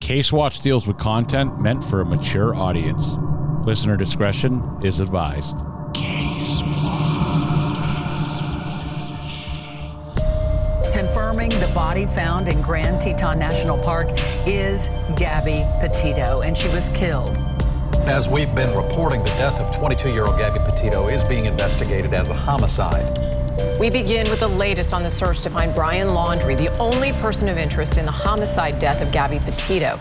Case Watch deals with content meant for a mature audience. Listener discretion is advised. Case Confirming the body found in Grand Teton National Park is Gabby Petito, and she was killed. As we've been reporting, the death of 22 year old Gabby Petito is being investigated as a homicide. We begin with the latest on the search to find Brian Laundrie, the only person of interest in the homicide death of Gabby Petito.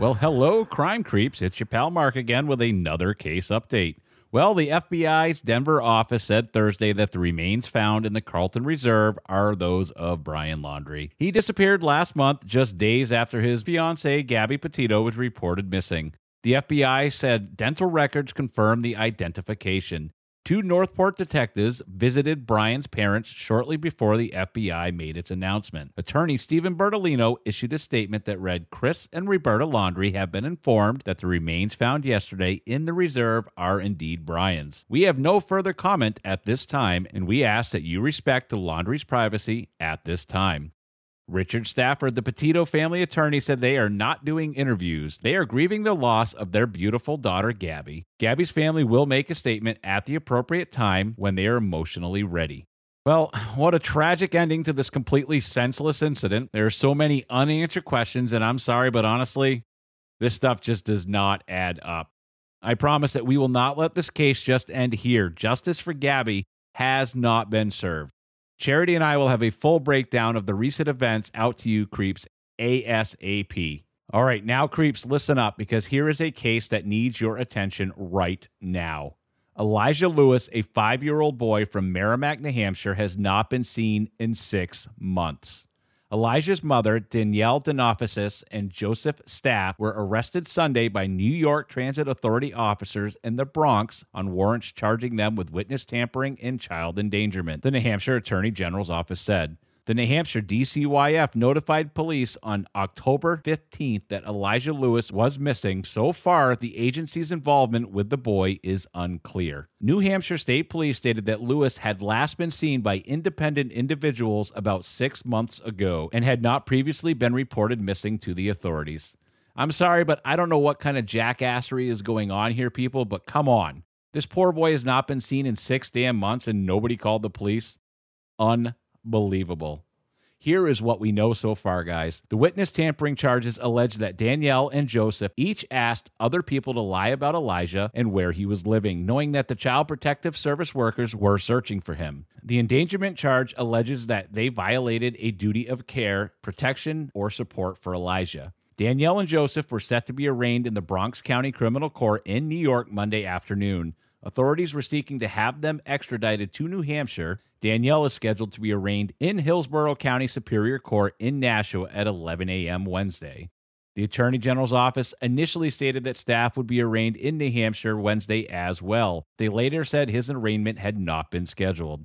Well, hello, crime creeps. It's your pal Mark again with another case update. Well, the FBI's Denver office said Thursday that the remains found in the Carlton Reserve are those of Brian Laundrie. He disappeared last month, just days after his fiancee, Gabby Petito, was reported missing. The FBI said dental records confirmed the identification. Two North Port detectives visited Brian's parents shortly before the FBI made its announcement. Attorney Steven Bertolino issued a statement that read Chris and Roberta Laundrie have been informed that the remains found yesterday in the reserve are indeed Brian's. We have no further comment at this time, and we ask that you respect the Laundrie's privacy at this time. Richard Stafford, the Petito family attorney, said they are not doing interviews. They are grieving the loss of their beautiful daughter, Gabby. Gabby's family will make a statement at the appropriate time when they are emotionally ready. Well, what a tragic ending to this completely senseless incident. There are so many unanswered questions, and I'm sorry, but honestly, this stuff just does not add up. I promise that we will not let this case just end here. Justice for Gabby has not been served. Charity and I will have a full breakdown of the recent events out to you, creeps, ASAP. All right, now, creeps, listen up because here is a case that needs your attention right now. Elijah Lewis, a five year old boy from Merrimack, New Hampshire, has not been seen in six months. Elijah's mother, Danielle Dauphinais, and Joseph Stapf were arrested Sunday by New York Transit Authority officers in the Bronx on warrants charging them with witness tampering and child endangerment, the New Hampshire Attorney General's office said. The New Hampshire DCYF notified police on October 15th that Elijah Lewis was missing. So far, the agency's involvement with the boy is unclear. New Hampshire State Police stated that Lewis had last been seen by independent individuals about six months ago and had not previously been reported missing to the authorities. I'm sorry, but I don't know what kind of jackassery is going on here, people, but come on. This poor boy has not been seen in six damn months and nobody called the police. Un Unbelievable. Here is what we know so far, guys. The witness tampering charges allege that Danielle and Joseph each asked other people to lie about Elijah and where he was living, knowing that the Child Protective Service workers were searching for him. The endangerment charge alleges that they violated a duty of care, protection, or support for Elijah. Danielle and Joseph were set to be arraigned in the Bronx County Criminal Court in New York Monday afternoon. Authorities were seeking to have them extradited to New Hampshire. Danielle is scheduled to be arraigned in Hillsborough County Superior Court in Nashua at 11 a.m. Wednesday. The Attorney General's office initially stated that Stapf would be arraigned in New Hampshire Wednesday as well. They later said his arraignment had not been scheduled.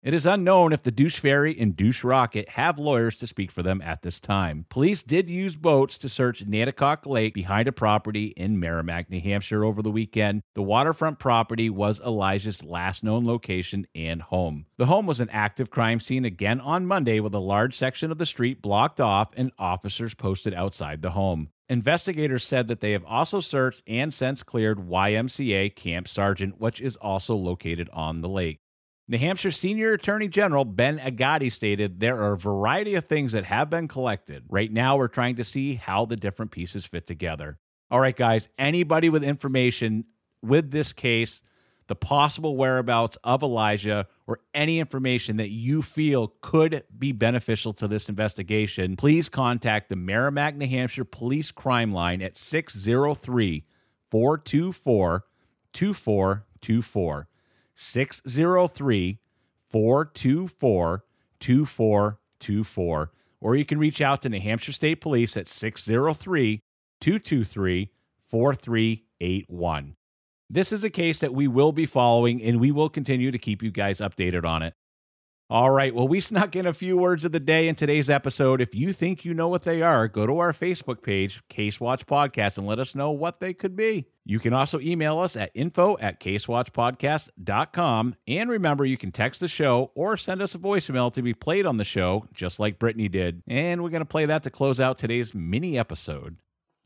It is unknown if the Douche Ferry and Douche Rocket have lawyers to speak for them at this time. Police did use boats to search Naticook Lake behind a property in Merrimack, New Hampshire over the weekend. The waterfront property was Elijah's last known location and home. The home was an active crime scene again on Monday with a large section of the street blocked off and officers posted outside the home. Investigators said that they have also searched and since cleared YMCA Camp Sargent, which is also located on the lake. New Hampshire Senior Attorney General Ben Agati stated there are a variety of things that have been collected. Right now, we're trying to see how the different pieces fit together. All right, guys, anybody with information with this case, the possible whereabouts of Elijah, or any information that you feel could be beneficial to this investigation, please contact the Merrimack, New Hampshire Police Crime Line at 603 424 2424. 603 424 2424. Or you can reach out to New Hampshire State Police at 603 223 4381. This is a case that we will be following and we will continue to keep you guys updated on it. All right. Well, we snuck in a few words of the day in today's episode. If you think you know what they are, go to our Facebook page, Case Watch Podcast, and let us know what they could be. You can also email us at info at casewatchpodcast.com. And remember, you can text the show or send us a voicemail to be played on the show, just like Brittany did. And we're going to play that to close out today's mini episode.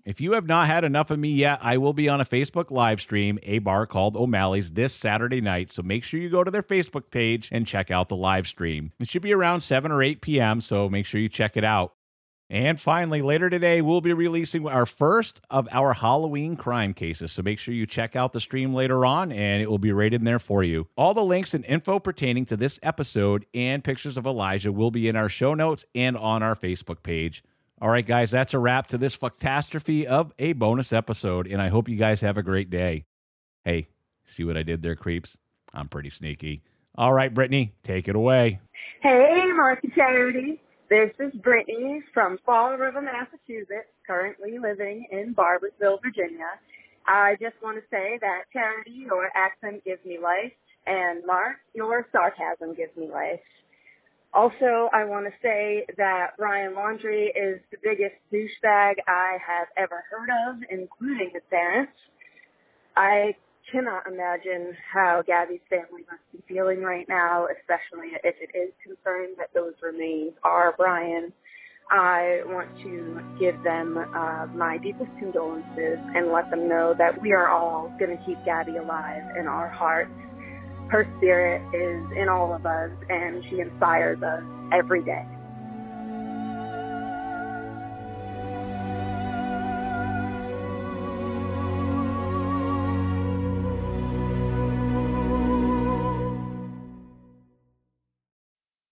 If you have not had enough of me yet, I will be on a Facebook live stream, a bar called O'Malley's, this Saturday night. So make sure you go to their Facebook page and check out the live stream. It should be around 7 or 8 p.m., so make sure you check it out. And finally, later today, we'll be releasing our first of our Halloween crime cases. So make sure you check out the stream later on, and it will be right in there for you. All the links and info pertaining to this episode and pictures of Elijah will be in our show notes and on our Facebook page. All right, guys, that's a wrap to this catastrophe of a bonus episode, and I hope you guys have a great day. Hey, see what I did there, creeps? I'm pretty sneaky. All right, Brittany, take it away. Hey, Mark Marky Charity. This is Brittany from Fall River, Massachusetts, currently living in Barboursville, Virginia. I just want to say that Charity, your accent gives me life, and Mark, your sarcasm gives me life. Also, I want to say that Brian Laundrie is the biggest douchebag I have ever heard of, including his parents. I cannot imagine how Gabby's family must be feeling right now, especially if it is confirmed that those remains are Brian. I want to give them uh, my deepest condolences and let them know that we are all going to keep Gabby alive in our hearts her spirit is in all of us and she inspires us every day.